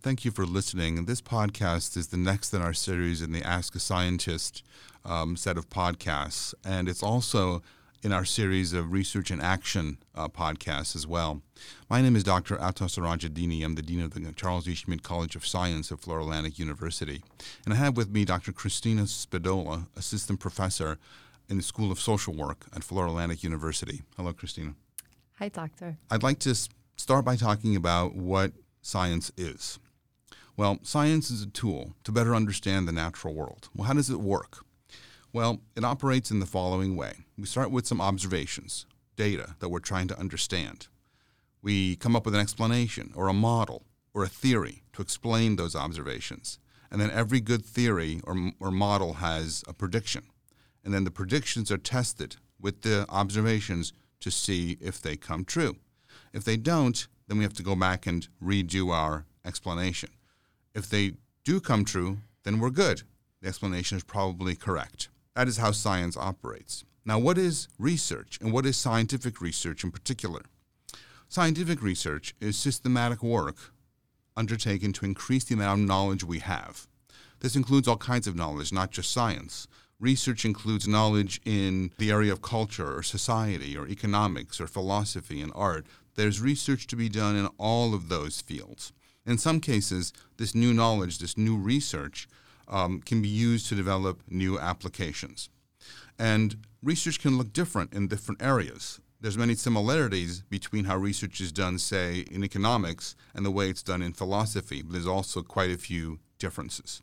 Thank you for listening. This podcast is the next in our series in the Ask a Scientist um, set of podcasts, and it's also in our series of research and action uh, podcasts as well. My name is Dr. Ata Sarajedini. I'm the Dean of the Charles E. Schmidt College of Science at Florida Atlantic University. And I have with me Dr. Christina Spadola, Assistant Professor in the School of Social Work at Florida Atlantic University. Hello, Christina. Hi, Doctor. I'd like to start by talking about what science is. Well, science is a tool to better understand the natural world. Well, how does it work? Well, it operates in the following way. We start with some observations, data that we're trying to understand. We come up with an explanation or a model or a theory to explain those observations. And then every good theory or, or model has a prediction. And then the predictions are tested with the observations to see if they come true. If they don't, then we have to go back and redo our explanation. If they do come true, then we're good. The explanation is probably correct. That is how science operates. Now, what is research and what is scientific research in particular? Scientific research is systematic work undertaken to increase the amount of knowledge we have. This includes all kinds of knowledge, not just science. Research includes knowledge in the area of culture or society or economics or philosophy and art. There's research to be done in all of those fields. In some cases, this new knowledge, this new research, um, can be used to develop new applications. And research can look different in different areas. There's many similarities between how research is done, say, in economics and the way it's done in philosophy, but there's also quite a few differences.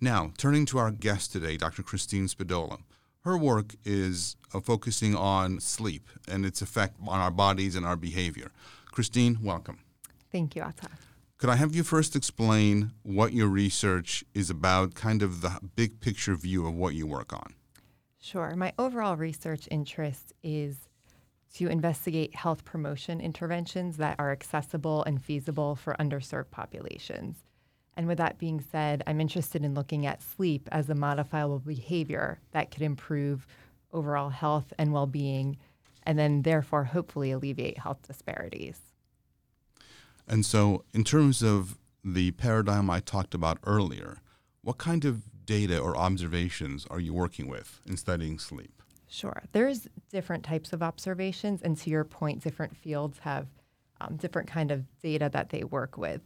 Now, turning to our guest today, Dr. Christine Spadola. Her work is uh, focusing on sleep and its effect on our bodies and our behavior. Christine, welcome. Thank you, Atta. Could I have you first explain what your research is about, kind of the big picture view of what you work on? Sure. My overall research interest is to investigate health promotion interventions that are accessible and feasible for underserved populations. And with that being said, I'm interested in looking at sleep as a modifiable behavior that could improve overall health and well being, and then therefore hopefully alleviate health disparities. And so, in terms of the paradigm I talked about earlier, what kind of data or observations are you working with in studying sleep? Sure. There's different types of observations, and to your point, different fields have um, different kind of data that they work with.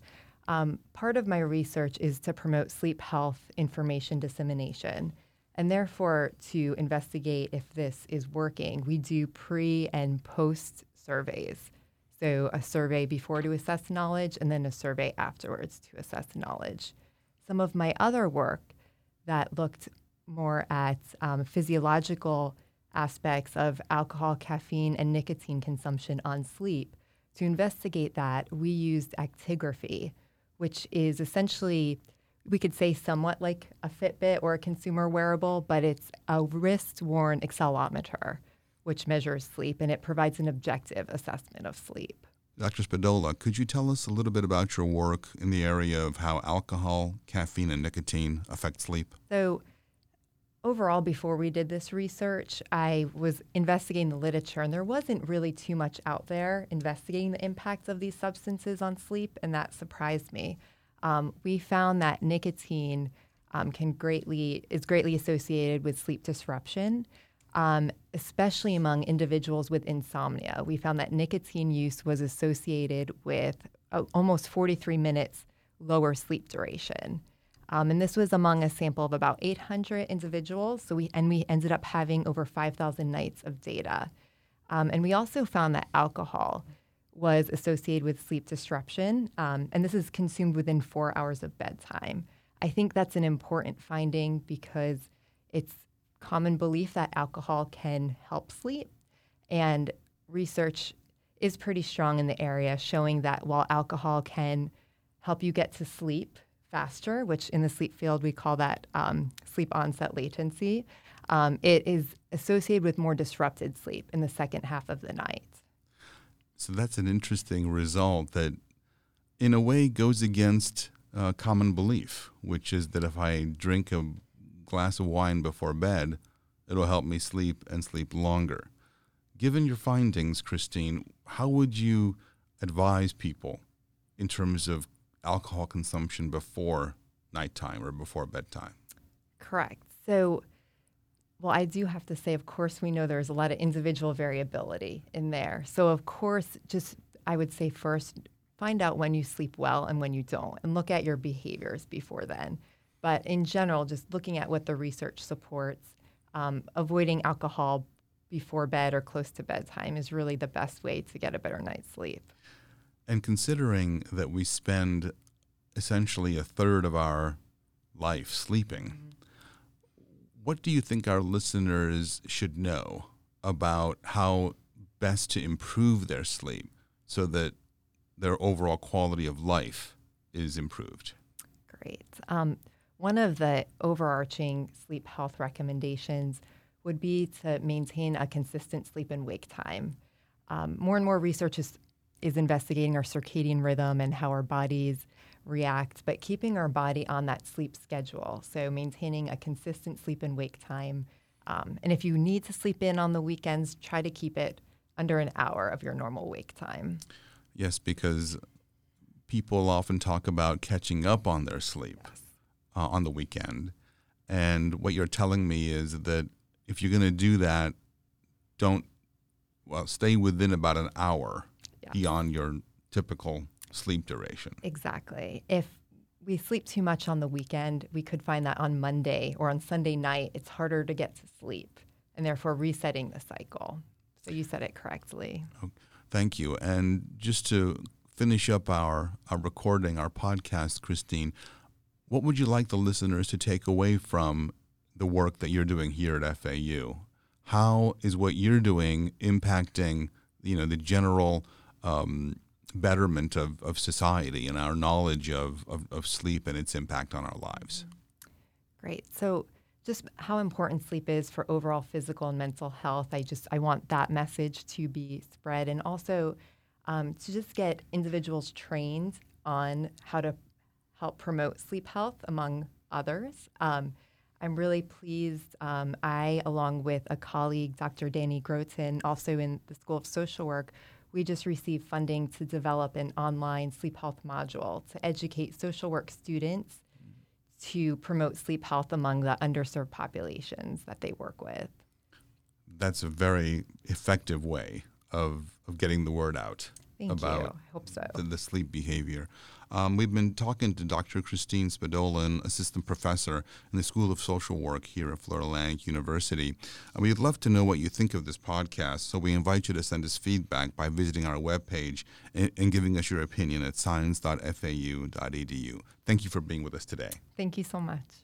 Um, part of my research is to promote sleep health information dissemination. And therefore, to investigate if this is working, we do pre and post surveys. So, a survey before to assess knowledge, and then a survey afterwards to assess knowledge. Some of my other work that looked more at um, physiological aspects of alcohol, caffeine, and nicotine consumption on sleep. To investigate that, we used actigraphy, which is essentially, we could say somewhat like a Fitbit or a consumer wearable, but it's a wrist worn accelerometer which measures sleep, and it provides an objective assessment of sleep. Dr. Spadola, could you tell us a little bit about your work in the area of how alcohol, caffeine, and nicotine affect sleep? So, overall, before we did this research, I was investigating the literature, and there wasn't really too much out there investigating the impacts of these substances on sleep, and that surprised me. Um, we found that nicotine um, can greatly is greatly associated with sleep disruption um, especially among individuals with insomnia. We found that nicotine use was associated with uh, almost 43 minutes lower sleep duration. Um, and this was among a sample of about 800 individuals. So we and we ended up having over 5,000 nights of data. Um, and we also found that alcohol was associated with sleep disruption, um, and this is consumed within four hours of bedtime. I think that's an important finding because it's common belief that alcohol can help sleep. And research is pretty strong in the area showing that while alcohol can help you get to sleep faster, which in the sleep field we call that um, sleep onset latency, um, it is associated with more disrupted sleep in the second half of the night. So that's an interesting result that, in a way, goes against uh, common belief, which is that if I drink a glass of wine before bed, it'll help me sleep and sleep longer. Given your findings, Christine, how would you advise people in terms of alcohol consumption before nighttime or before bedtime. Correct. So, well, I do have to say, of course, we know there's a lot of individual variability in there. So, of course, just I would say first, find out when you sleep well and when you don't, and look at your behaviors before then. But in general, just looking at what the research supports, um, avoiding alcohol before bed or close to bedtime is really the best way to get a better night's sleep. And considering that we spend essentially a third of our life sleeping, mm-hmm. what do you think our listeners should know about how best to improve their sleep so that their overall quality of life is improved? Great. Um, one of the overarching sleep health recommendations would be to maintain a consistent sleep and wake time. Um, more and more research is, is investigating our circadian rhythm and how our bodies react, but keeping our body on that sleep schedule. So, maintaining a consistent sleep and wake time. Um, and if you need to sleep in on the weekends, try to keep it under an hour of your normal wake time. Yes, because people often talk about catching up on their sleep yes. Uh, on the weekend. And what you're telling me is that if you're going to do that, don't well stay within about an hour yes. beyond your typical sleep duration. Exactly. If we sleep too much on the weekend, we could find that on Monday or on Sunday night, it's harder to get to sleep and therefore resetting the cycle. So you said it correctly. Oh, thank you. And just to finish up our, our recording, our podcast, Christine, what would you like the listeners to take away from the work that you're doing here at FAU? How is what you're doing impacting, you know, the general um, betterment of, of society and our knowledge of, of, of sleep and its impact on our lives? Great. So just how important sleep is for overall physical and mental health. I just I want that message to be spread, and also um, to just get individuals trained on how to help promote sleep health among others. Um, I'm really pleased. Um, I, along with a colleague, Dr. Danny Groton, also in the School of Social Work, we just received funding to develop an online sleep health module to educate social work students to promote sleep health among the underserved populations that they work with. That's a very effective way of, of getting the word out Thank about you. I hope so. The, the sleep behavior. Um, we've been talking to Dr. Christine Spadola, assistant professor in the School of Social Work here at Florida Atlantic University. Uh, we'd love to know what you think of this podcast, so we invite you to send us feedback by visiting our webpage and, and giving us your opinion at science.fau.edu. Thank you for being with us today. Thank you so much.